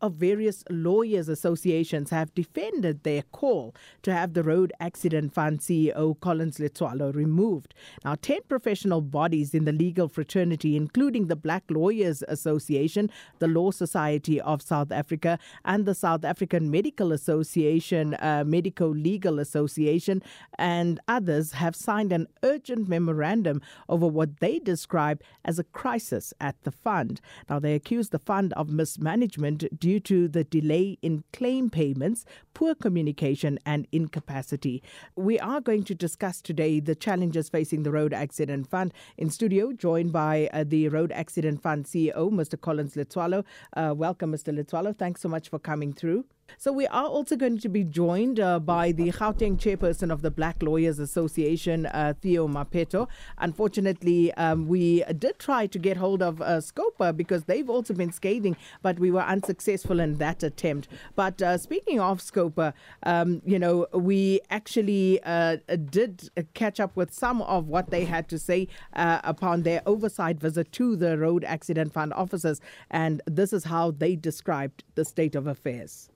of various lawyers' associations have defended their call to have the Road Accident Fund CEO Collins Letsoalo removed. Now, 10 professional bodies in the legal fraternity, including the Black Lawyers Association, the Law Society of South Africa, and the South African Medical Association, uh, Medico Legal Association, and others, have signed an urgent memorandum over what they describe as a crisis at the fund. Now, they accuse the fund of mismanagement due to the delay in claim payments, poor communication, and incapacity. We are going to discuss today the challenges facing the Road Accident Fund. In studio, joined by uh, the Road Accident Fund CEO, Mr. Collins Letsoalo. Uh, welcome, Mr. Letsoalo. Thanks so much for coming through. So, we are also going to be joined uh, by the Gauteng chairperson of the Black Lawyers Association, uh, Theo Mapheto. Unfortunately, um, we did try to get hold of uh, Scopa because they've also been scathing, but we were unsuccessful in that attempt. But uh, speaking of Scopa, um, you know, we actually uh, did catch up with some of what they had to say uh, upon their oversight visit to the Road Accident Fund officers, and this is how they described the state of affairs.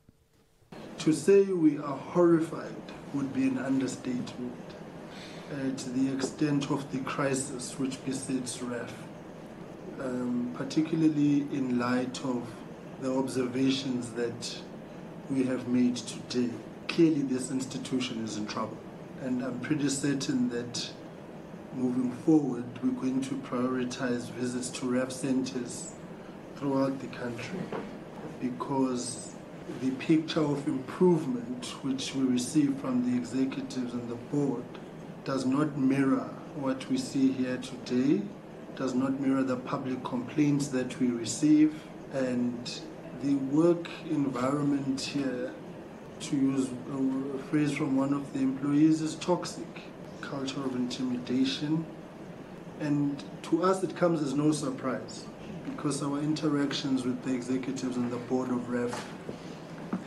To say we are horrified would be an understatement uh, to the extent of the crisis which besets RAF, um, particularly in light of the observations that we have made today. Clearly, this institution is in trouble, and I'm pretty certain that moving forward, we're going to prioritize visits to RAF centers throughout the country because the picture of improvement which we receive from the executives and the board does not mirror what we see here today, does not mirror the public complaints that we receive, and the work environment here, to use a phrase from one of the employees, is toxic. Culture of intimidation. And to us, it comes as no surprise because our interactions with the executives and the board of RAF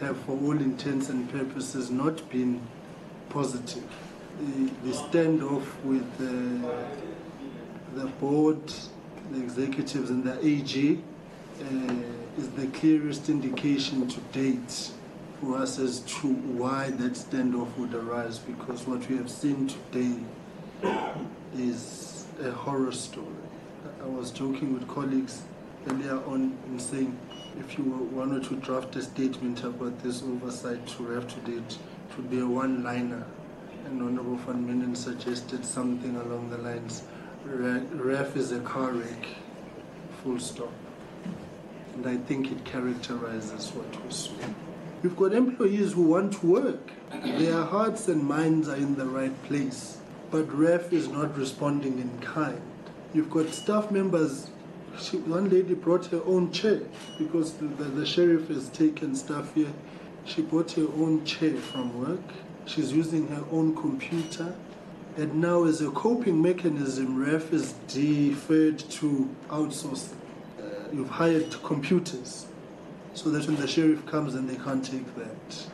have, for all intents and purposes, not been positive. The, the standoff with the, the board, the executives, and the AG uh, is the clearest indication to date for us as to why that standoff would arise because what we have seen today is a horror story. I was joking with colleagues earlier on in saying if you wanted to draft a statement about this oversight to RAF date, it would be a one liner. And Honorable Van Minnen suggested something along the lines RAF is a car wreck, full stop. And I think it characterizes what saw. We've got employees who want to work. Their hearts and minds are in the right place. But RAF is not responding in kind. You've got staff members she, one lady brought her own chair because the, the, the sheriff has taken stuff here. She brought her own chair from work. She's using her own computer. And now, as a coping mechanism, RAF is deferred to outsourcing. Uh, you've hired computers so that when the sheriff comes and they can't take that.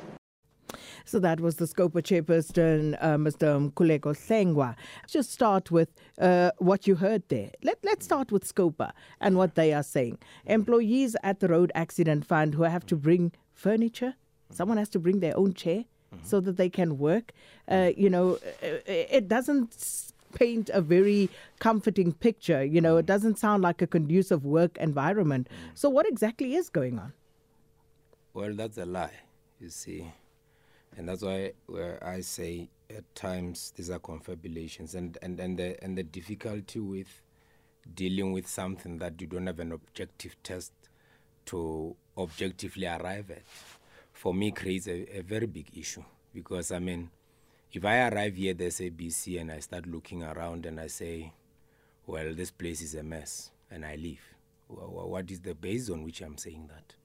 So that was the Scopa chairperson, uh, Mr. Mkhuleko Hlengwa. Just start with uh, what you heard there. Let, let's start with Scopa and what they are saying. Employees at the Road Accident Fund who have to bring furniture, someone has to bring their own chair mm-hmm. so that they can work. Uh, you know, uh, it doesn't paint a very comforting picture. You know, it doesn't sound like a conducive work environment. So, what exactly is going on? Well, that's a lie, you see and that's why where I say at times these are confabulations, and and and the and the difficulty with dealing with something that you don't have an objective test to objectively arrive at, for me creates a, a very big issue because I mean, if I arrive here at the SABC and I start looking around and I say, well, this place is a mess, and I leave, what is the base on which I'm saying that?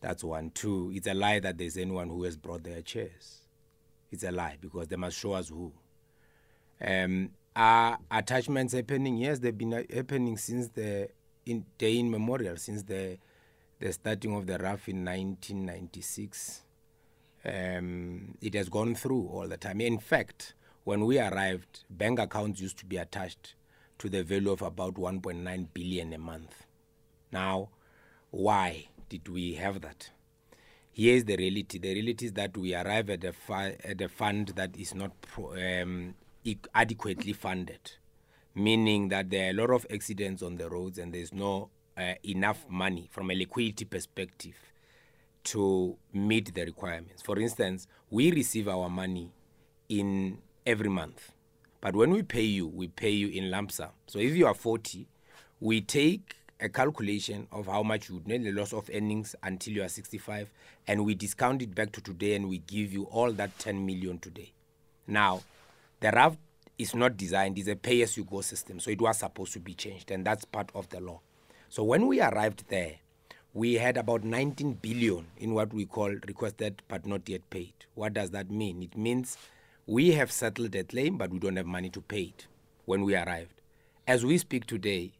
That's one. Two, it's a lie that there's anyone who has brought their chairs. It's a lie because they must show us who. Um, Are attachments happening? Yes, they've been uh, happening since the in day in memorial, since the the starting of the RAF in 1996. Um, it has gone through all the time. In fact, when we arrived, bank accounts used to be attached to the value of about 1.9 billion a month. Now, why did we have that? Here's the reality. The reality is that we arrive at a, at a fund that is not pro- um, adequately funded, meaning that there are a lot of accidents on the roads and there's no uh, enough money from a liquidity perspective to meet the requirements. For instance, we receive our money in every month. But when we pay you, we pay you in lump sum. So if you are 40, we take a calculation of how much you would need the loss of earnings until you are 65, and we discount it back to today and we give you all that 10 million today. Now, the RAF is not designed, it's a pay as you go system, so it was supposed to be changed, and that's part of the law. So when we arrived there, we had about 19 billion in what we call requested but not yet paid. What does that mean? It means we have settled a claim, but we don't have money to pay it when we arrived. As we speak today,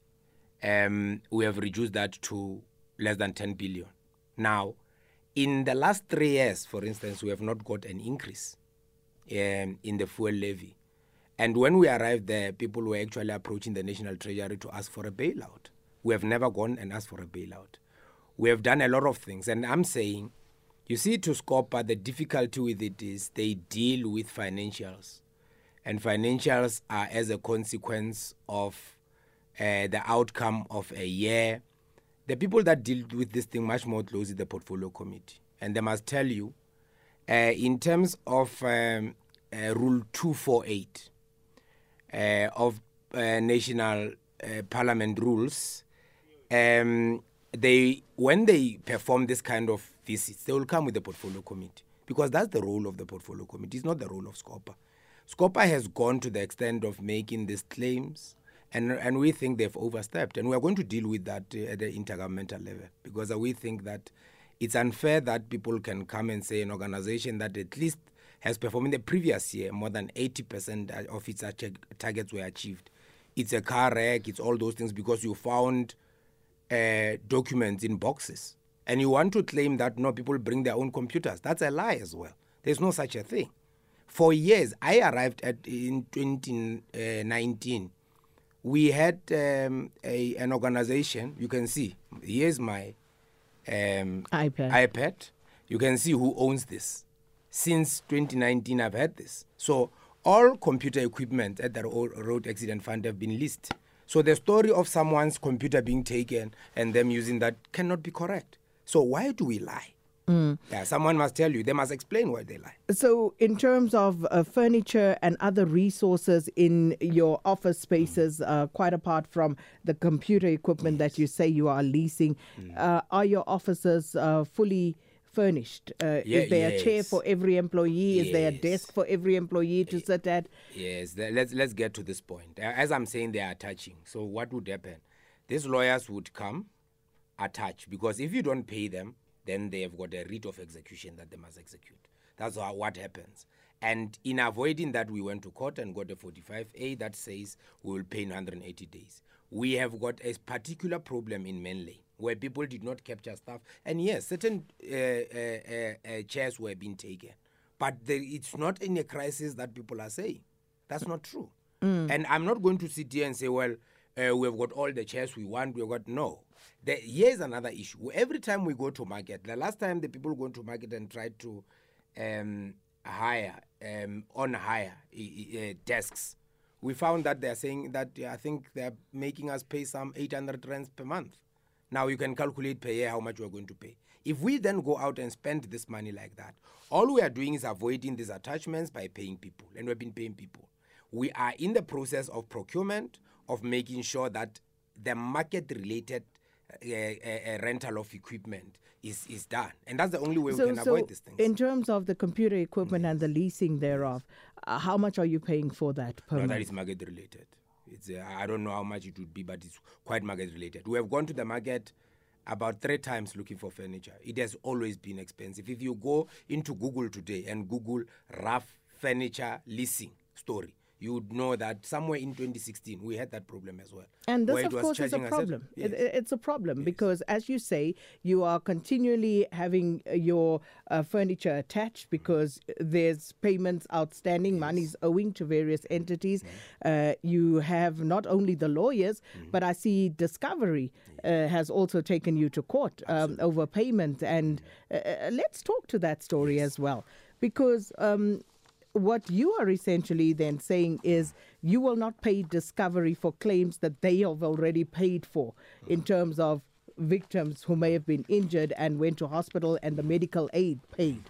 um, we have reduced that to less than 10 billion. Now, in the last three years, for instance, we have not got an increase um, in the fuel levy. And when we arrived there, people were actually approaching the National Treasury to ask for a bailout. We have never gone and asked for a bailout. We have done a lot of things. And I'm saying, you see, to Scopa, the difficulty with it is they deal with financials. And financials are as a consequence of uh, the outcome of a year. The people that deal with this thing much more closely, the portfolio committee. And they must tell you, uh, in terms of um, uh, Rule 248 uh, of uh, National Parliament rules, um, they when they perform this kind of visits, they will come with the portfolio committee because that's the role of the portfolio committee. It's not the role of SCOPA. SCOPA has gone to the extent of making these claims, and and we think they've overstepped, and we are going to deal with that uh, at the intergovernmental level because we think that it's unfair that people can come and say an organization that at least has performed in the previous year more than 80% of its targets were achieved. It's a car wreck, it's all those things because you found uh, documents in boxes. And you want to claim that no, people bring their own computers. That's a lie as well. There's no such a thing. For years, I arrived at in 2019. We had um, a, an organization. You can see. Here's my um, iPad. iPad. You can see who owns this. Since 2019, I've had this. So all computer equipment at the road accident fund have been leased. So the story of someone's computer being taken and them using that cannot be correct. So why do we lie? Yeah, someone must tell you. They must explain why they lie. So, in terms of uh, furniture and other resources in your office spaces, uh, quite apart from the computer equipment that you say you are leasing, uh, are your offices uh, fully furnished? Uh, Yeah, is there a chair for every employee? Is there a desk for every employee to sit at? Yes, let's let's get to this point. Uh, As I'm saying, they are attaching. So what would happen? These lawyers would come, attach because if you don't pay them, then they have got a writ of execution that they must execute. That's how, what happens. And in avoiding that, we went to court and got a 45A that says we will pay in 180 days. We have got a particular problem in Manley where people did not capture stuff. And yes, certain uh, uh, uh, uh, chairs were being taken. But the, it's not in a crisis that people are saying. That's not true. And I'm not going to sit here and say, well, uh, we've got all the chairs we want. We've got no. The, here's another issue. Every time we go to market, the last time the people go to market and tried to um, hire um, on hire uh, desks, we found that they're saying that I think they're making us pay some 800 rands per month. Now you can calculate per year how much we're going to pay. If we then go out and spend this money like that, all we are doing is avoiding these attachments by paying people, and we've been paying people. We are in the process of procurement of making sure that the market-related uh, uh, uh, rental of equipment is, is done, and that's the only way we can avoid these things. in terms of the computer equipment and the leasing thereof, uh, how much are you paying for that per No, month? that is market related. It's uh, I don't know how much it would be, but it's quite market related. We have gone to the market about three times looking for furniture. It has always been expensive. If you go into Google today and Google rough furniture leasing story, you would know that somewhere in 2016 we had that problem as well. And this, of course, is a problem. Yes. It, it's a problem because, as you say, you are continually having uh, your uh, furniture attached because there's payments outstanding, money's owing to various entities. Uh, you have not only the lawyers, Mm-hmm. but I see Discovery uh, has also taken you to court um, over payment. And uh, uh, let's talk to that story as well because. Um, what you are essentially then saying is you will not pay Discovery for claims that they have already paid for in terms of victims who may have been injured and went to hospital and the medical aid paid.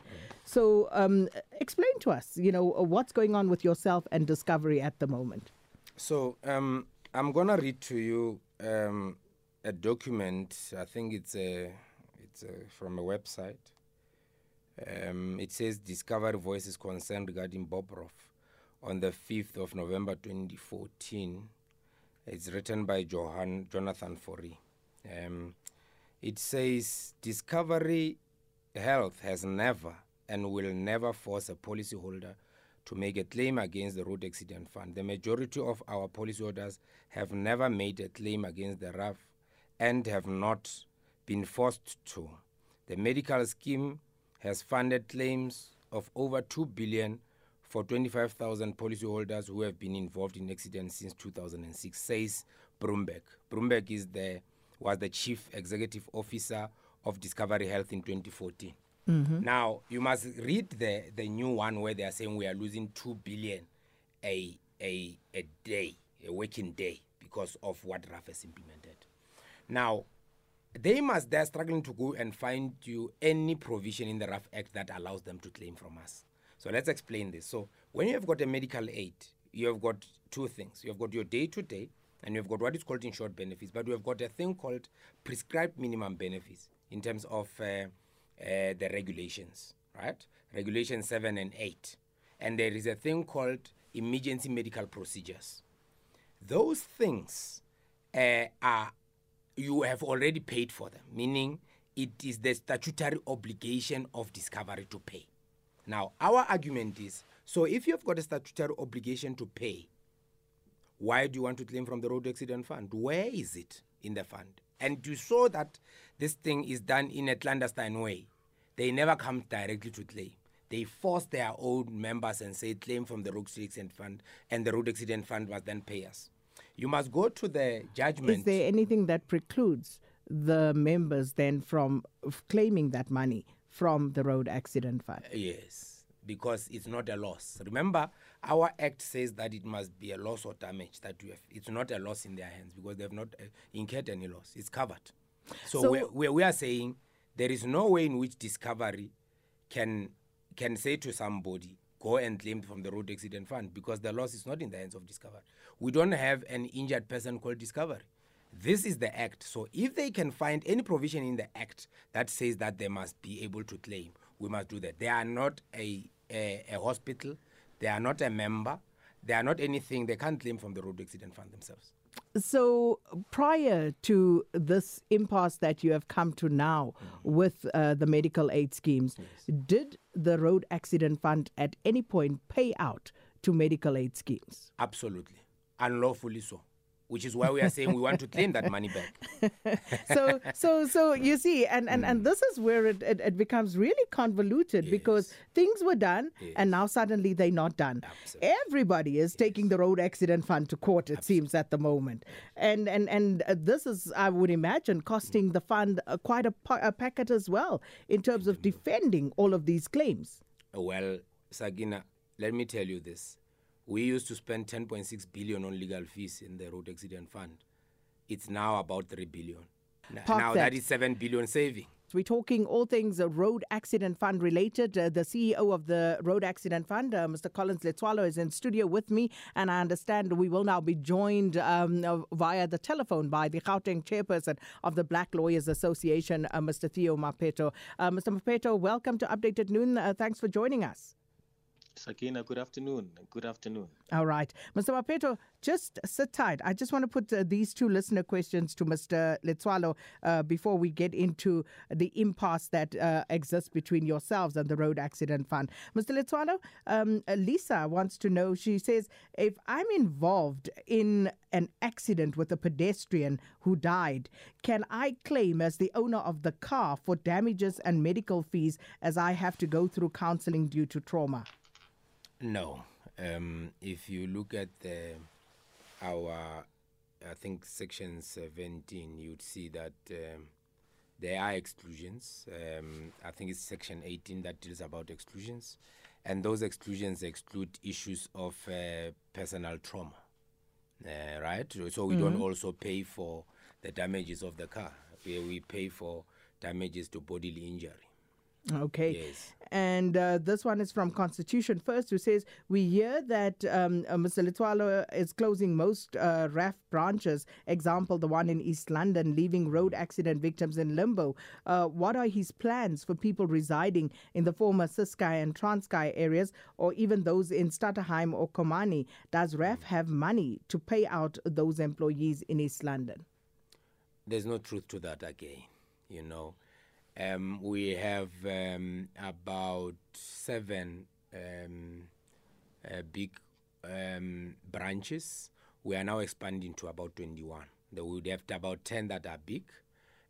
So, um, explain to us, you know, what's going on with yourself and Discovery at the moment. So um, I'm gonna read to you um, a document. I think it's a it's a, from a website. Um, it says Discovery Voices concerned regarding Bob Roff on the 5th of November 2014. It's written by Johan Jonathan Forey. Um, it says Discovery Health has never and will never force a policyholder to make a claim against the Road Accident Fund. The majority of our policyholders have never made a claim against the RAF and have not been forced to. The medical scheme has funded claims of over 2 billion for 25,000 policyholders who have been involved in accidents since 2006, says Broomberg. Broomberg is the, was the chief executive officer of Discovery Health in 2014. Mm-hmm. Now, you must read the, the new one where they are saying we are losing 2 billion a, a, a day, a working day, because of what RAF has implemented. Now, they must, they're struggling to go and find you any provision in the RAF Act that allows them to claim from us. So let's explain this. So when you have got a medical aid, you have got two things. You have got your day to day, and you have got what is called insured benefits, but you have got a thing called prescribed minimum benefits in terms of uh, uh, the regulations, right? Regulation 7 and 8. And there is a thing called emergency medical procedures. Those things uh, are you have already paid for them, meaning it is the statutory obligation of Discovery to pay. Now, our argument is so if you've got a statutory obligation to pay, why do you want to claim from the Road Accident Fund? Where is it in the fund? And you saw that this thing is done in a clandestine way. They never come directly to claim. They force their own members and say claim from the Road Accident Fund, and the Road Accident Fund must then pay us. You must go to the judgment. Is there anything that precludes the members then from claiming that money from the road accident fund? Yes, because it's not a loss. Remember, our act says that it must be a loss or damage that you have. It's not a loss in their hands because they have not uh, incurred any loss. It's covered. So, So- we we we are saying there is no way in which Discovery can can say to somebody go and claim from the road accident fund because the loss is not in the hands of Discovery. We don't have an injured person called Discovery. This is the act. So if they can find any provision in the act that says that they must be able to claim, we must do that. They are not a, a, a hospital, they are not a member, they are not anything. They can't claim from the road accident fund themselves. So, prior to this impasse that you have come to now with uh, the medical aid schemes, did the Road Accident Fund at any point pay out to medical aid schemes? Absolutely. Unlawfully so. Which is why we are saying we want to claim that money back. so so so you see and and, Mm. and this is where it, it, it becomes really convoluted because things were done and now suddenly they're not done Absolutely. everybody is taking the road accident fund to court it seems at the moment and and and uh, this is i would imagine costing the fund uh, quite a, pa- a packet as well in terms of defending all of these claims Well, Sakina, let me tell you this. We used to spend 10.6 billion on legal fees in the road accident fund. It's now about 3 billion. Now that. is 7 billion saving. We're talking all things road accident fund related. Uh, the CEO of the Road Accident Fund, uh, Mr. Collins Letsoalo, is in studio with me, and I understand we will now be joined um, uh, via the telephone by the Gauteng chairperson of the Black Lawyers Association, uh, Mr. Theo Mapheto. Uh, Mr. Mapheto, welcome to Updated Noon. Uh, thanks for joining us. Sakina, good afternoon. Good afternoon. All right. Mr. Mapheto, just sit tight. I just want to put uh, these two listener questions to Mr. Letsoalo uh, before we get into the impasse that uh, exists between yourselves and the Road Accident Fund. Mr. Letsoalo, um, Lisa wants to know, she says, if I'm involved in an accident with a pedestrian who died, can I claim as the owner of the car for damages and medical fees as I have to go through counseling due to trauma? No. Um, if you look at the, our, I think section 17, you'd see that um, there are exclusions. Um, I think it's section 18 that deals about exclusions. And those exclusions exclude issues of uh, personal trauma. Uh, right? So we mm-hmm. don't also pay for the damages of the car. We, we pay for damages to bodily injury. Okay. Yes. And uh, this one is from Constitution First, who says We hear that um, uh, Mr. Letsoalo is closing most uh, RAF branches, example, the one in East London, leaving road accident victims in limbo. Uh, what are his plans for people residing in the former Ciskei and Transkei areas, or even those in Stutterheim or Komani? Does RAF have money to pay out those employees in East London? There's no truth to that again, you know. Um, we have um, about seven um, uh, big um, branches. We are now expanding to about 21. There would have about 10 that are big,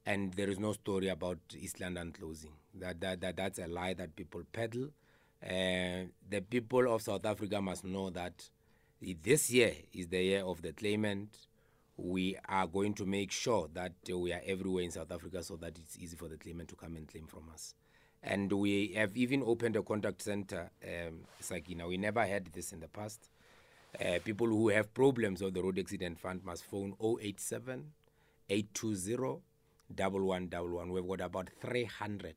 and there is no story about East London closing. That, that, that that's a lie that people peddle. Uh, the people of South Africa must know that this year is the year of the claimant we are going to make sure that uh, we are everywhere in South Africa so that it's easy for the claimant to come and claim from us. And we have even opened a contact center, um, Sakina. We never had this in the past. Uh, people who have problems of the road accident fund must phone 087 820 1111. We've got about 300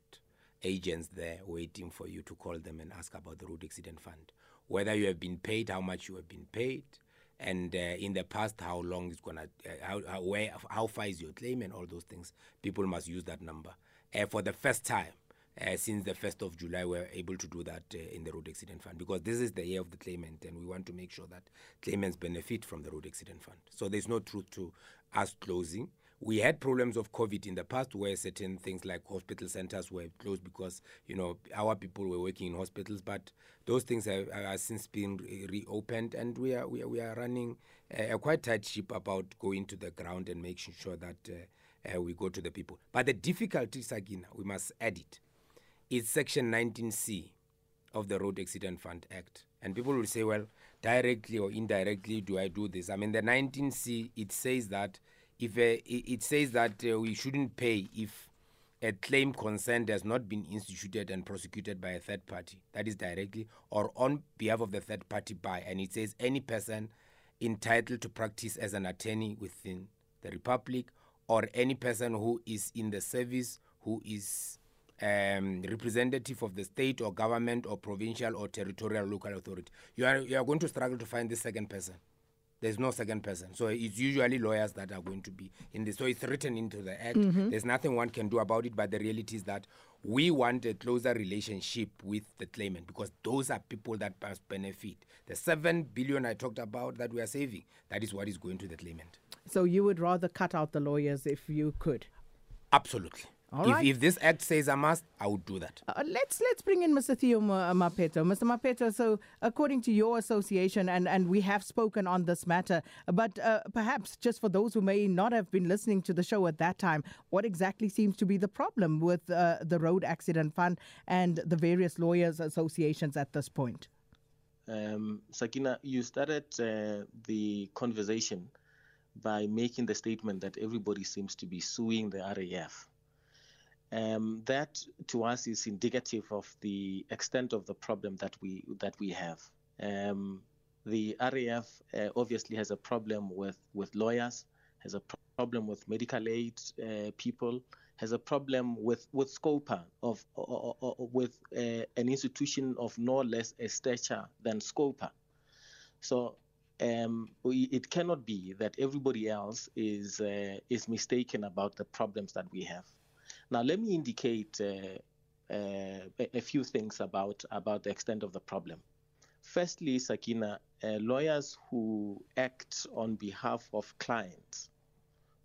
agents there waiting for you to call them and ask about the road accident fund. Whether you have been paid, how much you have been paid, and uh, in the past how long it's gonna uh, how, how where how far is your claim and all those things people must use that number uh, for the first time uh, since the 1st of July, we're able to do that uh, in the Road Accident Fund because this is the year of the claimant and we want to make sure that claimants benefit from the Road Accident Fund. So there's no truth to us closing. We had problems of COVID in the past where certain things like hospital centers were closed because, you know, our people were working in hospitals, but those things have, have since been re- reopened and we are, we are, we are running a, a, quite tight ship about going to the ground and making sure that uh, uh we go to the people. But the difficulty, Sakina, we must add it is Section 19C of the Road Accident Fund Act. And people will say, well, directly or indirectly, do I do this? I mean, the 19C it says that if a, it says that uh, we shouldn't pay if a claim consent has not been instituted and prosecuted by a third party, that is directly or on behalf of the third party by, and it says any person entitled to practice as an attorney within the republic or any person who is in the service who is um, representative of the state or government or provincial or territorial local authority. You are, you are going to struggle to find the second person. There's no second person. So it's usually lawyers that are going to be in this. So it's written into the act. Mm-hmm. There's nothing one can do about it, but the reality is that we want a closer relationship with the claimant because those are people that must benefit. The seven billion I talked about that we are saving, that is what is going to the claimant. So you would rather cut out the lawyers if you could? Absolutely. All if, right. if this act says I must, I would do that. Uh, let's let's bring in Mr. Theo Mapheto. Mr. Mapheto, so according to your association, and, and we have spoken on this matter, but uh, perhaps just for those who may not have been listening to the show at that time, what exactly seems to be the problem with uh, the Road Accident Fund and the various lawyers' associations at this point? Um, Sakina, you started uh, the conversation by making the statement that everybody seems to be suing the RAF. Um, that to us is indicative of the extent of the problem that we that we have. Um, the RAF uh, obviously has a problem with, with lawyers, has a problem with medical aid uh, people, has a problem with with SCOPA of or, or, or with uh, an institution of no less a stature than SCOPA. So um, we, it cannot be that everybody else is uh, is mistaken about the problems that we have. Now, let me indicate uh, uh, a few things about, about the extent of the problem. Firstly, Sakina, uh, lawyers who act on behalf of clients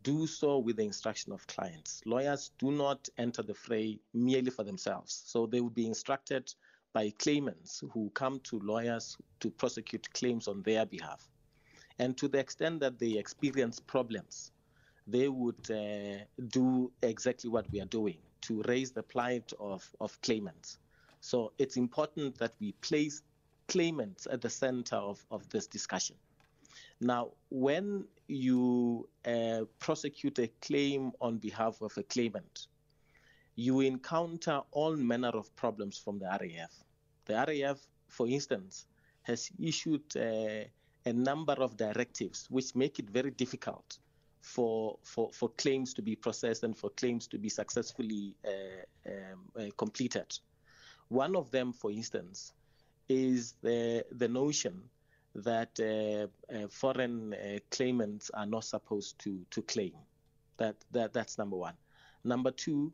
do so with the instruction of clients. Lawyers do not enter the fray merely for themselves. So they will be instructed by claimants who come to lawyers to prosecute claims on their behalf. And to the extent that they experience problems, they would uh, do exactly what we are doing to raise the plight of, of claimants. So it's important that we place claimants at the center of, of this discussion. Now, when you uh, prosecute a claim on behalf of a claimant, you encounter all manner of problems from the RAF. The RAF, for instance, has issued uh, a number of directives which make it very difficult for, for, for claims to be processed and for claims to be successfully uh, um, uh, completed. One of them, for instance, is the, the notion that uh, uh, foreign uh, claimants are not supposed to, to claim. That, that, that's number one. Number two,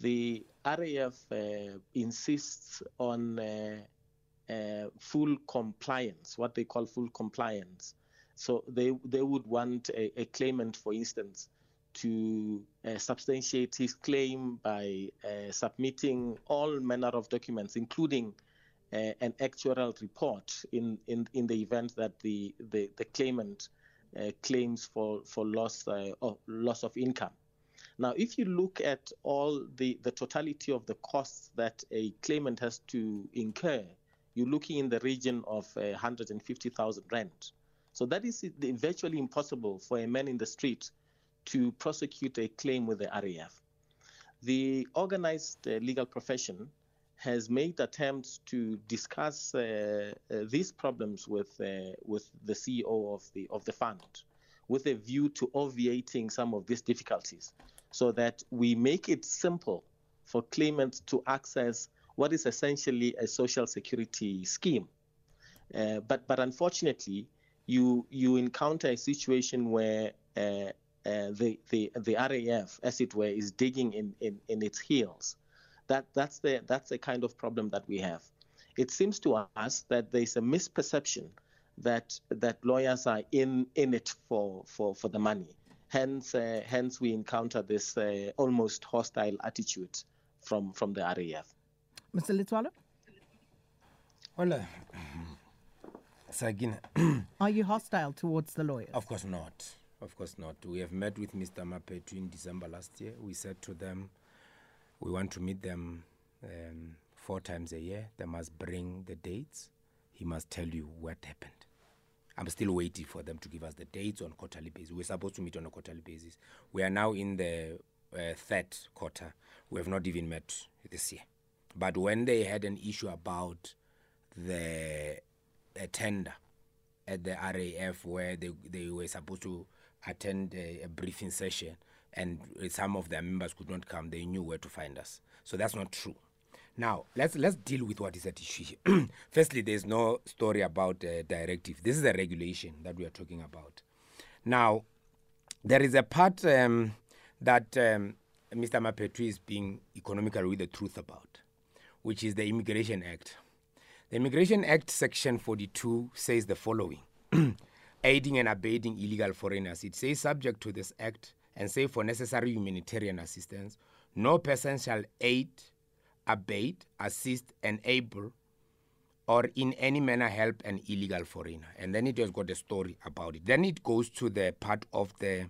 the RAF uh, insists on full compliance, what they call full compliance. So they they would want a, a claimant, for instance, to uh, substantiate his claim by uh, submitting all manner of documents, including uh, an actuarial report in, in, in the event that the, the, the claimant uh, claims for, for loss, uh, of, loss of income. Now, if you look at all the, the totality of the costs that a claimant has to incur you're looking in the region of uh, 150,000 rand. So that is virtually impossible for a man in the street to prosecute a claim with the RAF. The organized uh, legal profession has made attempts to discuss uh, uh, these problems with uh, with the CEO of the of the fund, with a view to obviating some of these difficulties, so that we make it simple for claimants to access what is essentially a social security scheme. Uh, but but unfortunately, you you encounter a situation where uh, uh, the, the the RAF, as it were, is digging in, in, in its heels. That that's the that's the kind of problem that we have. It seems to us that there is a misperception that that lawyers are in in it for for, for the money. Hence uh, hence we encounter this uh, almost hostile attitude from from the RAF. Mr. Letsoalo? Well, uh, Sakina. Are you hostile towards the lawyers? Of course not. Of course not. We have met with Mr. Mapheto in December last year. We said to them, we want to meet them um, four times a year. They must bring the dates. He must tell you what happened. I'm still waiting for them to give us the dates on quarterly basis. We're supposed to meet on a quarterly basis. We are now in the uh, third quarter. We have not even met this year. But when they had an issue about the, the tender at the RAF where they, they were supposed to attend a, a briefing session and some of their members could not come, they knew where to find us. So that's not true. Now, let's let's deal with what is at issue here. Firstly, there's no story about a directive. This is a regulation that we are talking about. Now, there is a part um, that um, Mr. Mapheto is being economical with the truth about which is the Immigration Act. The Immigration Act, Section 42, says the following aiding and abating illegal foreigners. It says, subject to this act and save for necessary humanitarian assistance, no person shall aid, abate, assist, enable, or in any manner help an illegal foreigner. And then it has got a story about it. Then it goes to the part of the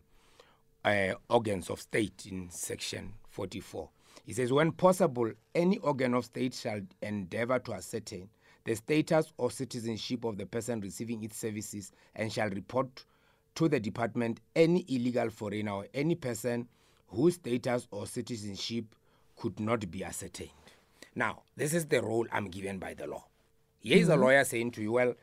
uh, organs of state in section 44. It says, when possible, any organ of state shall endeavor to ascertain the status or citizenship of the person receiving its services and shall report to the department any illegal foreigner or any person whose status or citizenship could not be ascertained. Now, this is the role I'm given by the law. Here is mm-hmm. a lawyer saying to you, well,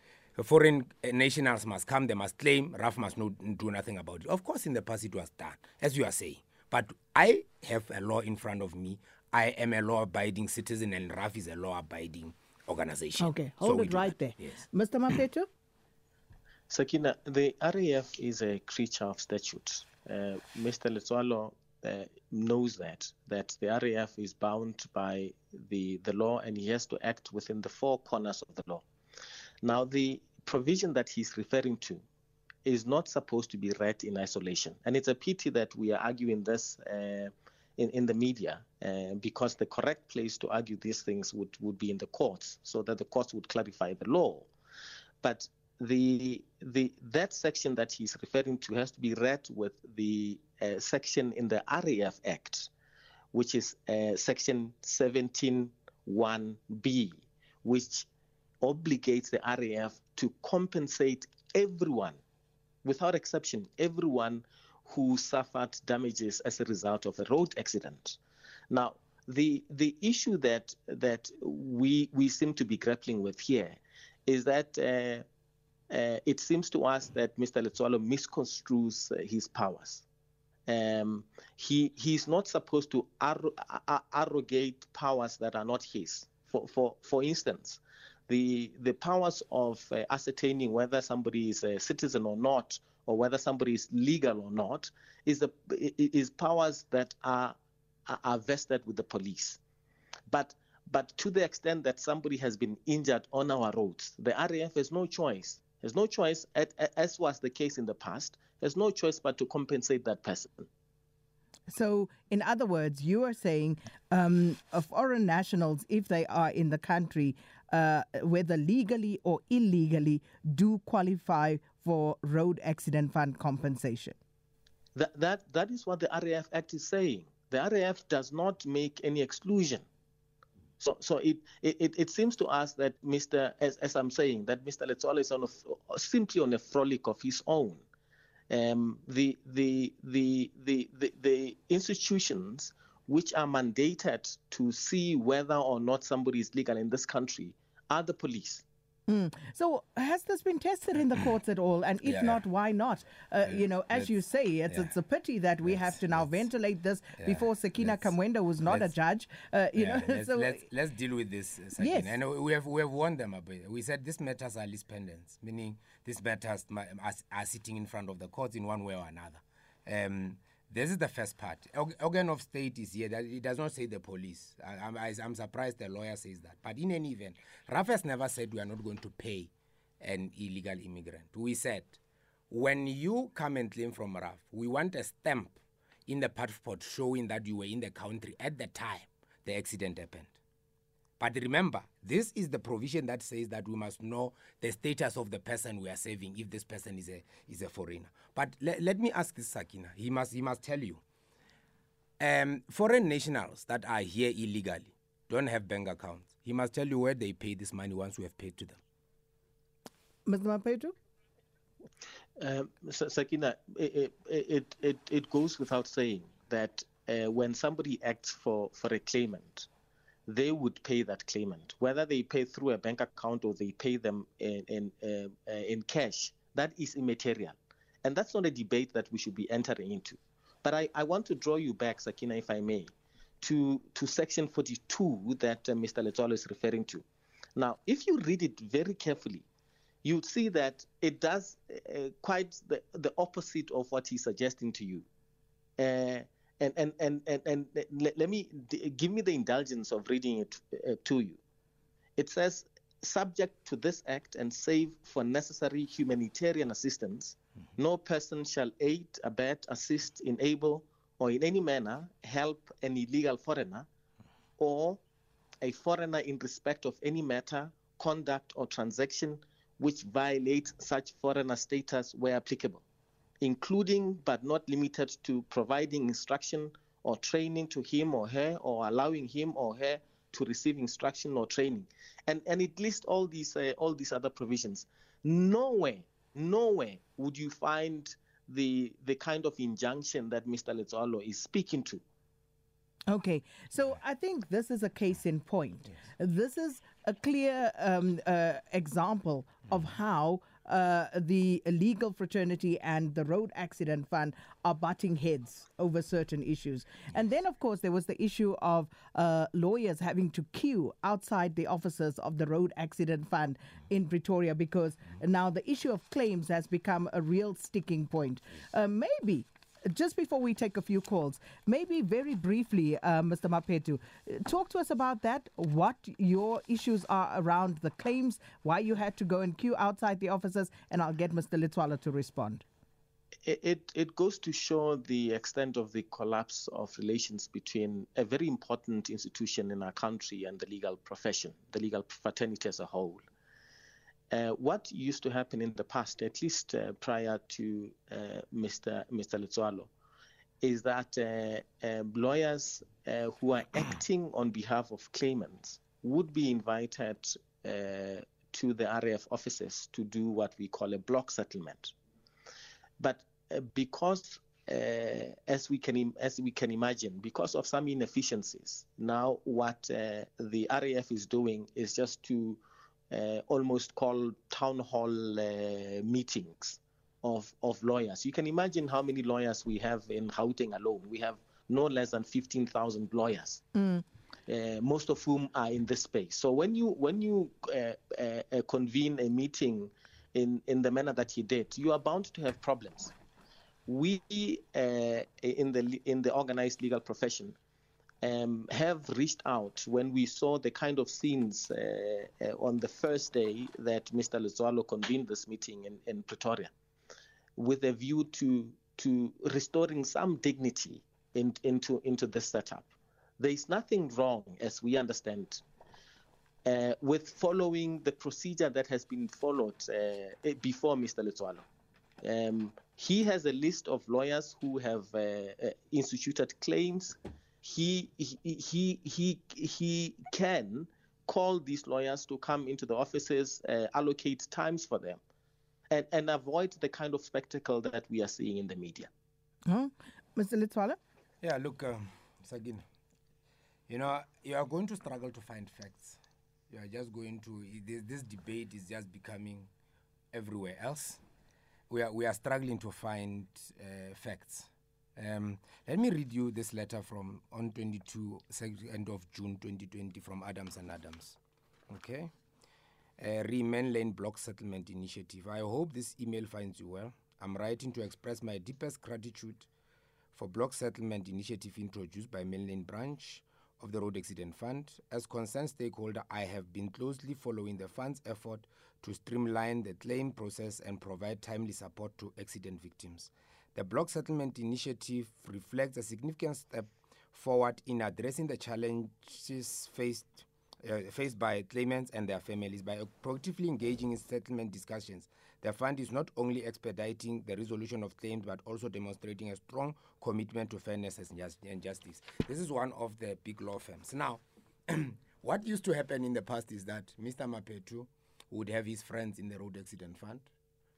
foreign nationals must come, they must claim, RAF must not do nothing about it. Of course, in the past it was done, as you are saying. But I have a law in front of me. I am a law abiding citizen, and RAF is a law abiding organization. Okay, hold so it right there. Yes. Mr. Mapheto? Sakina, the RAF is a creature of statute. Uh, Mr. Letsoalo uh, knows that that the RAF is bound by the, the law and he has to act within the four corners of the law. Now, the provision that he's referring to is not supposed to be read in isolation. And it's a pity that we are arguing this uh, in, in the media uh, because the correct place to argue these things would, would be in the courts so that the courts would clarify the law. But the, the, that section that he's referring to has to be read with the uh, section in the RAF Act, which is uh, section 17.1b, which obligates the RAF to compensate everyone, without exception, everyone who suffered damages as a result of a road accident. Now, the the issue that that we we seem to be grappling with here is that uh, uh, it seems to us that Mr. Letsoalo misconstrues uh, his powers. Um, he he's not supposed to ar- ar- arrogate powers that are not his. For for for instance, the the powers of uh, ascertaining whether somebody is a citizen or not, or whether somebody is legal or not, is the is powers that are are vested with the police. But but to the extent that somebody has been injured on our roads, the RAF has no choice. Has no choice, as was the case in the past, has no choice but to compensate that person. So, in other words, you are saying um, foreign nationals, if they are in the country, uh, whether legally or illegally, do qualify for road accident fund compensation. That, that, that is what the RAF Act is saying. The RAF does not make any exclusion. So, so it, it, it seems to us that Mr. As, as I'm saying, that Mr. Letsoalo is on a, simply on a frolic of his own. Um, the, the, the, the, the, the institutions which are mandated to see whether or not somebody is legal in this country are the police. Mm. So has this been tested in the courts at all? And if yeah, not, yeah. why not? Uh, yeah. You know, as you say, it's it's a pity that we have to now ventilate this before Sakina Kamwendo, was not a judge. Uh, you know, let's, so let's, let's, deal with this. Uh, Sakina. Yes. and we have we have warned them about it. We said these matters are lis pendens, meaning these matters are, are, sitting in front of the courts in one way or another. Um, this is the first part. Organ of state is here. That it does not say the police. I, am I'm surprised the lawyer says that. But in any event, RAF has never said we are not going to pay an illegal immigrant. We said when you come and claim from RAF, we want a stamp in the passport showing that you were in the country at the time the accident happened. But remember, this is the provision that says that we must know the status of the person we are saving if this person is a is a foreigner. But le- let me ask this Sakina. He must he must tell you. Um, foreign nationals that are here illegally don't have bank accounts. He must tell you where they pay this money once we have paid to them. Mr. Mapheto? Um, Sakina, it, it, it, it goes without saying that uh, when somebody acts for, for a claimant, they would pay that claimant, whether they pay through a bank account or they pay them in in, uh, uh, in cash. That is immaterial, and that's not a debate that we should be entering into. But I, I want to draw you back, Sakina, if I may, to to section 42 that uh, Mr. Letsoalo is referring to. Now, if you read it very carefully, you'd see that it does uh, quite the, the opposite of what he's suggesting to you. Uh, and and and and, and let, let me give me the indulgence of reading it uh, to you. It says, subject to this act and save for necessary humanitarian assistance, mm-hmm. no person shall aid, abet, assist, enable, or in any manner help an illegal foreigner or a foreigner in respect of any matter, conduct, or transaction which violates such foreigner status where applicable including but not limited to providing instruction or training to him or her or allowing him or her to receive instruction or training and and it lists all these uh, all these other provisions nowhere nowhere would you find the the kind of injunction that Mr. Letsoalo is speaking to Okay, so I think this is a case in point. Yes. This is a clear um, uh, example of how uh, the legal fraternity and the road accident fund are butting heads over certain issues. And then, of course, there was the issue of uh, lawyers having to queue outside the offices of the road accident fund in Pretoria because now the issue of claims has become a real sticking point. Uh, maybe just before we take a few calls, maybe very briefly, uh, Mr. Mapheto, talk to us about that. What your issues are around the claims, why you had to go and queue outside the offices, and I'll get Mr. Letsoalo to respond. It, it goes to show the extent of the collapse of relations between a very important institution in our country and the legal profession, the legal fraternity as a whole. Uh, what used to happen in the past, at least uh, prior to uh, Mr. Mr. Letsoalo, is that uh, um, lawyers uh, who are acting on behalf of claimants would be invited uh, to the RAF offices to do what we call a block settlement. But because uh, as we can as we can imagine, because of some inefficiencies. Now, what uh, the RAF is doing is just to uh, almost call town hall uh, meetings of, of lawyers. You can imagine how many lawyers we have in Gauteng alone. We have no less than 15,000 lawyers. Mm. Uh, most of whom are in this space. So when you when you uh, uh, uh, convene a meeting in in the manner that he did, you are bound to have problems. We in the in the organized legal profession um, have reached out when we saw the kind of scenes uh, uh, on the first day that Mr. Letsoalo convened this meeting in, in Pretoria, with a view to to restoring some dignity in, into into the setup. There is nothing wrong, as we understand, uh, with following the procedure that has been followed uh, before Mr. Letsoalo. Um, he has a list of lawyers who have uh, uh, instituted claims he he he he, he can call these lawyers to come into the offices, uh, allocate times for them, and, and avoid the kind of spectacle that we are seeing in the media. Huh? Mr. Letsoalo? Yeah, look, um, Sakina, you know, you are going to struggle to find facts. You are just going to, this, this debate is just becoming everywhere else. We are, we are struggling to find uh, facts. Um, let me read you this letter from on 22 end of June 2020 from Adams and Adams. Okay. Uh, Riemann Lane Block Settlement Initiative. I hope this email finds you well. I'm writing to express my deepest gratitude for Block Settlement Initiative introduced by Menlyn Branch of the Road Accident Fund. As concerned stakeholder, I have been closely following the fund's effort to streamline the claim process and provide timely support to accident victims. The Block Settlement Initiative reflects a significant step forward in addressing the challenges faced uh, faced by claimants and their families by proactively engaging in settlement discussions. The fund is not only expediting the resolution of claims but also demonstrating a strong commitment to fairness and justice. This is one of the big law firms. Now, what used to happen in the past is that Mr. Mapheto would have his friends in the road accident fund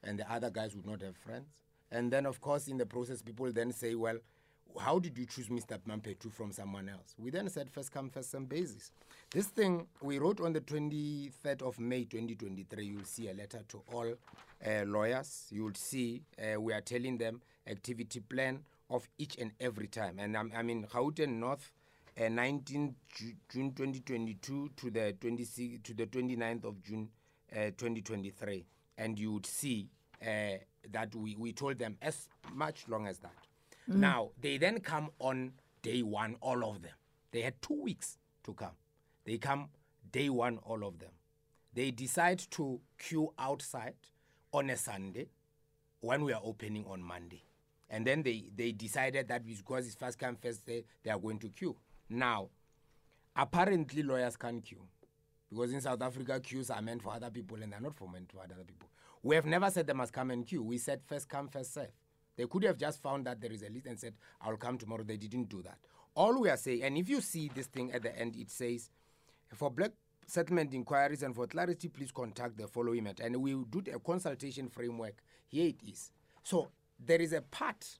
and the other guys would not have friends. And then, of course, in the process, people then say, well, how did you choose Mr. Mapheto from someone else? We then said first come, first some basis. This thing we wrote on the 23rd of May 2023. You'll see a letter to all uh, lawyers. You'll see uh, we are telling them activity plan of each and every time. And I mean, Gauteng North, uh, 19 June 2022 to the 26 to the 29th of June uh, 2023, and you would see uh, that we, we told them as much long as that. Mm. Now, they then come on day one, all of them. They had two weeks to come. They come day one, all of them. They decide to queue outside on a Sunday when we are opening on Monday. And then they, they decided that because it's first come, first day, they are going to queue. Now, apparently lawyers can't queue. Because in South Africa, queues are meant for other people and they're not for meant for other people. We have never said they must come and queue. We said first come, first serve. They could have just found that there is a list and said, I'll come tomorrow. They didn't do that. All we are saying, and if you see this thing at the end, it says, for block settlement inquiries and for clarity, please contact the following at. And we will do a consultation framework. Here it is. So there is a part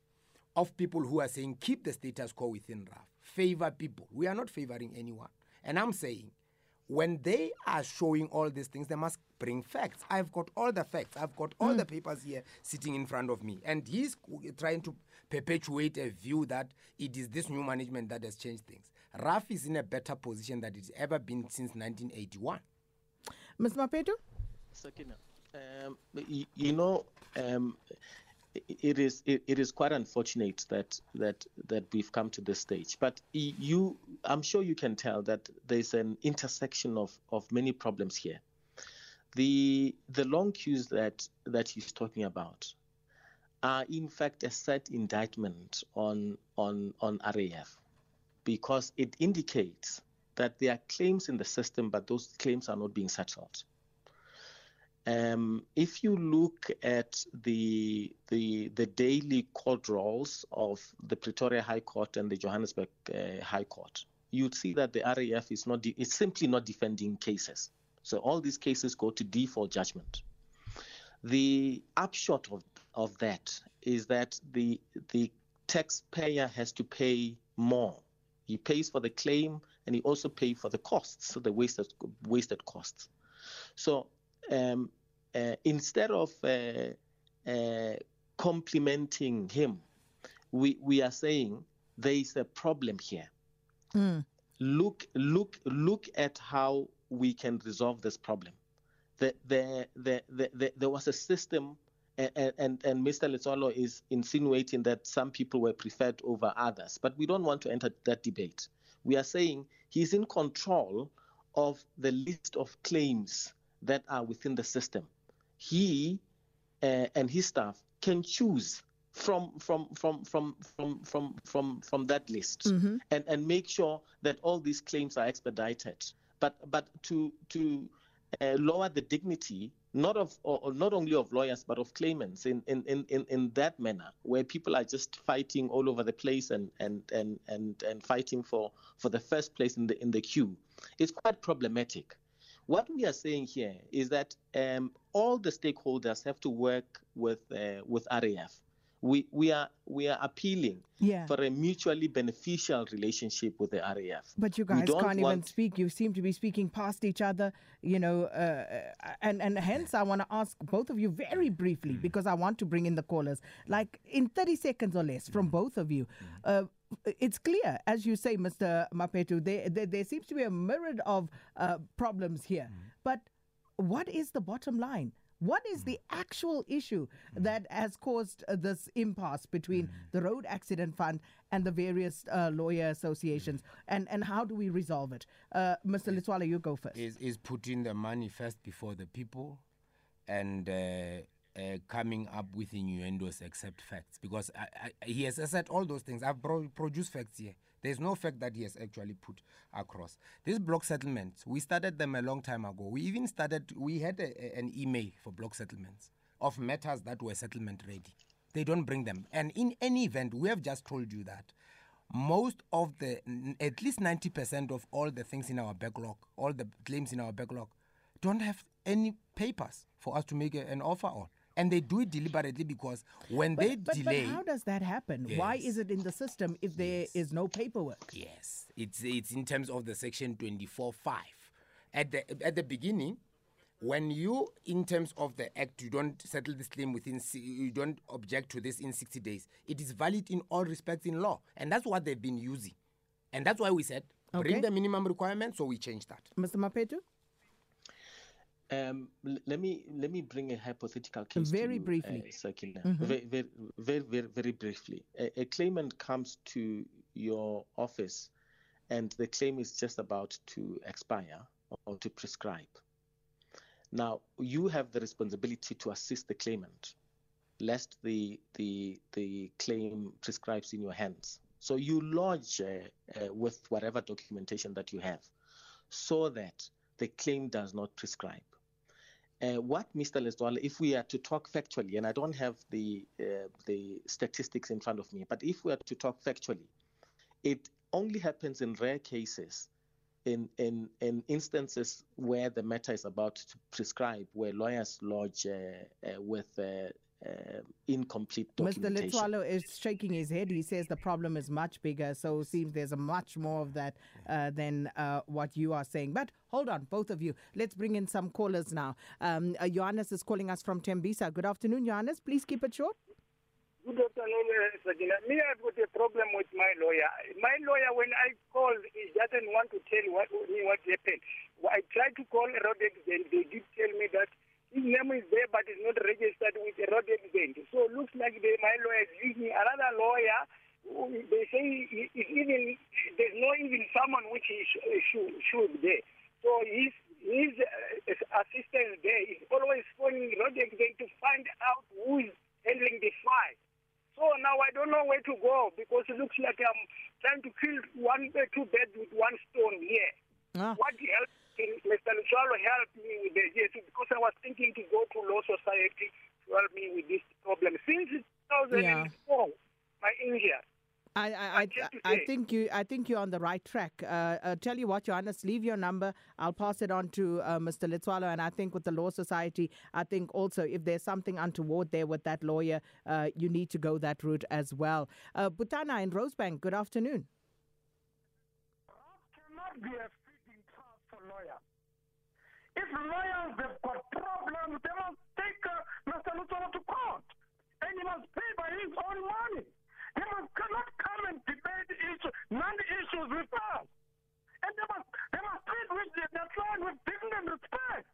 of people who are saying keep the status quo within RAF, favor people. We are not favoring anyone. And I'm saying when they are showing all these things, they must bring facts. I've got all the facts. I've got all mm. the papers here sitting in front of me. And he's trying to perpetuate a view that it is this new management that has changed things. RAF is in a better position than it's ever been since 1981. Ms. Mapheto? Sakina, um, you, you, know, um, it is it, it is quite unfortunate that that that we've come to this stage. But you i'm sure you can tell that there's an intersection of of many problems here. The the long queues that that he's talking about are in fact a set indictment on on on RAF because it indicates that there are claims in the system but those claims are not being settled um, if you look at the the the daily court rolls of the Pretoria High Court and the Johannesburg uh, High Court, you'd see that the RAF is not de- is simply not defending cases. So all these cases go to default judgment. The upshot of, of that is that the the taxpayer has to pay more. He pays for the claim and he also pays for the costs, so the wasted wasted costs. So um, uh, instead of uh, uh, complimenting him, we, we are saying there is a problem here. Mm. Look, look, look at how we can resolve this problem. The, the, the, the, there was a system, and, and, and Mr. Letsoalo is insinuating that some people were preferred over others, but we don't want to enter that debate. We are saying he's in control of the list of claims that are within the system. He uh, and his staff can choose from from from from from from from from that list mm-hmm. and and make sure that all these claims are expedited but but to to uh, lower the dignity not of or not only of lawyers but of claimants in, in, in, in that manner where people are just fighting all over the place and and, and, and, and fighting for, for the first place in the in the queue it's quite problematic what we are saying here is that um, all the stakeholders have to work with uh, with RAF. We, we are we are appealing yeah. for a mutually beneficial relationship with the RAF. But you guys can't even speak. You seem to be speaking past each other, you know, uh, and and hence I want to ask both of you very briefly because I want to bring in the callers, like in 30 seconds or less from both of you. Uh, it's clear, as you say, Mr. Mapheto, there, there, there seems to be a myriad of uh, problems here. Mm. But what is the bottom line? What is the actual issue that has caused uh, this impasse between the Road Accident Fund and the various uh, lawyer associations? And, and how do we resolve it? Uh, Mr. Letsoalo, you go first. Is, is putting the money first before the people and uh, coming up with innuendos except facts because I, I, he has said all those things. I've pro- produced facts here. There's no fact that he has actually put across. These block settlements, we started them a long time ago. We even started, we had a, a, an email for block settlements of matters that were settlement ready. They don't bring them. And in any event, we have just told you that most of the, at least 90% of all the things in our backlog, all the claims in our backlog, don't have any papers for us to make a, an offer on and they do it deliberately because when but, they but, delay, but how does that happen? Yes. Why is it in the system if there yes. is no paperwork? Yes, it's it's in terms of the section twenty four five. At the at the beginning, when you in terms of the act you don't settle this claim within you don't object to this in 60 days it is valid in all respects in law and that's what they've been using and that's why we said okay. bring the minimum requirement so we change that mr mapheto um, let me let me bring a hypothetical case. Very you, briefly, uh, mm-hmm. very, very, very, very, very briefly. A, a, claimant comes to your office, and the claim is just about to expire or to prescribe. Now you have the responsibility to assist the claimant, lest the the the claim prescribes in your hands. So you lodge uh, uh, with whatever documentation that you have, so that the claim does not prescribe. Uh, what Mr. Letsoalo, if we are to talk factually, and I don't have the uh, the statistics in front of me, but if we are to talk factually, it only happens in rare cases, in in in instances where the matter is about to prescribe, where lawyers lodge uh, uh with uh, incomplete documentation. Mr. Letsoalo is shaking his head. He says the problem is much bigger, so it seems there's a much more of that uh, than uh, what you are saying. But hold on, both of you. Let's bring in some callers now. Um, uh, Johannes is calling us from Tembisa. Good afternoon, Johannes. Please keep it short. Good afternoon, uh, Sakina. Me, I've got a problem with my lawyer. My lawyer, when I call, he doesn't want to tell what, me what happened. I tried to call Rodex, and they did tell me that his name is there, but it's not registered with the road accident. So it looks like the, my lawyer is using another lawyer. They say even there's no even someone which he sh- should, should there. So his his uh, assistant there is always phoning road accident to find out who is handling the file. So now I don't know where to go because it looks like I'm trying to kill one uh, two birds with one stone here. Ah. What can Mr. Letsoalo help me with the yes? Because I was thinking to go to Law Society to help me with this problem. Since 2004, my injury. I, I, I, just I think you I think you're on the right track. Uh, uh, tell you what, Johannes, leave your number. I'll pass it on to uh, Mr. Letsoalo. And I think with the Law Society, I think also if there's something untoward there with that lawyer, uh, you need to go that route as well. Uh, Butana in Rosebank, good afternoon. cannot be a feeding trough for lawyers. If lawyers have got problems, they must take uh, Mr. Letsoalo to court. And he must pay by his own money. He must cannot come and debate issue, non-issues with us. And they must, they must treat with their, their client with dignity and respect.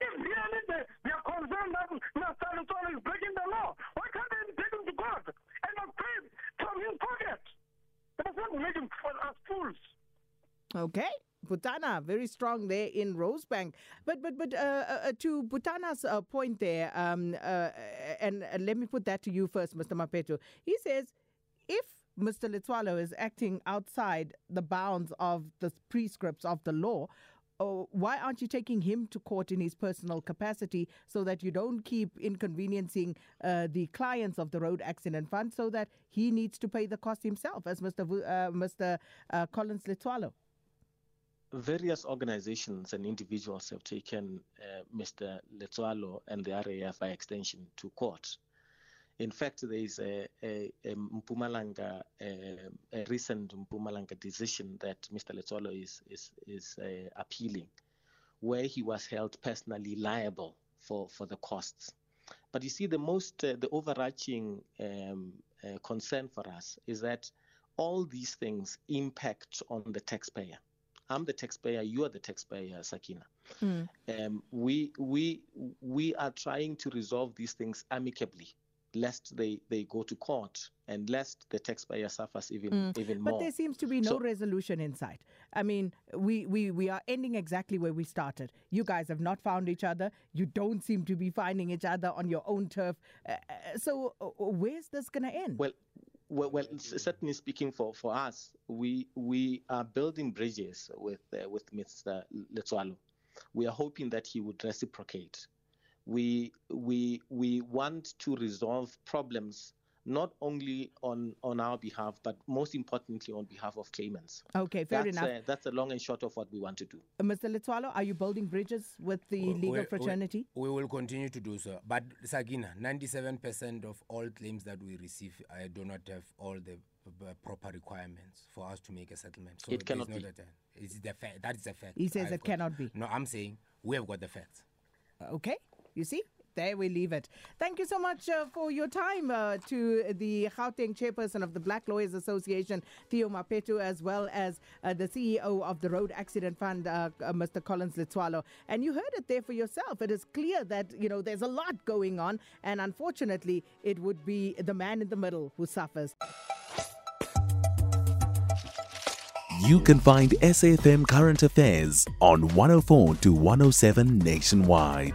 If really they, they are concerned that Mr. Letsoalo is breaking the law, why can't they take him to court and not pay from his pocket? They must not make him for us fools. Okay. Butana, very strong there in Rosebank. But but but uh, uh, uh, to Butana's uh, point there, um, and, let me put that to you first, Mr. Mapheto. He says if Mr. Letsoalo is acting outside the bounds of the prescripts of the law, oh, why aren't you taking him to court in his personal capacity so that you don't keep inconveniencing uh, the clients of the road accident fund so that he needs to pay the cost himself, as Mr. Vu- uh, Mr. Uh, Collins Letsoalo? Various organizations and individuals have taken uh, Mr. Letsoalo and the RAF by extension to court. In fact, there is a, a, a Mpumalanga, a, a recent Mpumalanga decision that Mr. Letsoalo is is is uh, appealing, where he was held personally liable for for the costs. But you see, the most uh, the overarching um, uh, concern for us is that all these things impact on the taxpayer. I'm the taxpayer, you are the taxpayer, Sakina. Mm. Um, we we we are trying to resolve these things amicably, lest they, they go to court and lest the taxpayer suffers even even more. But there seems to be no So- resolution in sight. I mean, we, we, we are ending exactly where we started. You guys have not found each other. You don't seem to be finding each other on your own turf. Uh, uh, so, uh, where's this going to end? Well, well, well, certainly speaking for, for us, we we are building bridges with uh, with Mr. Letsoalo. We are hoping that he would reciprocate. We we we want to resolve problems not only on on our behalf, but most importantly on behalf of claimants. okay, fair that's enough. Uh, that's the long and short of what we want to do. Uh, Mr. Letsoalo, are you building bridges with the We- legal fraternity? We, will continue to do so. But Sakina, 97% of all claims that we receive uh, do not have all the p- p- proper requirements for us to make a settlement. So It cannot no be. data. It's the fa- that is a fact. He says I've it got- cannot be. No, I'm saying we have got the facts. Okay, you see? There we leave it. Thank you so much uh, for your time uh, to the Gauteng chairperson of the Black Lawyers Association, Theo Mapheto, as well as uh, the CEO of the Road Accident Fund, uh, uh, Mr. Collins Letsoalo. And you heard it there for yourself. It is clear that, you know, there's a lot going on. And unfortunately, it would be the man in the middle who suffers. You can find SAFM Current Affairs on 104 to 107 nationwide.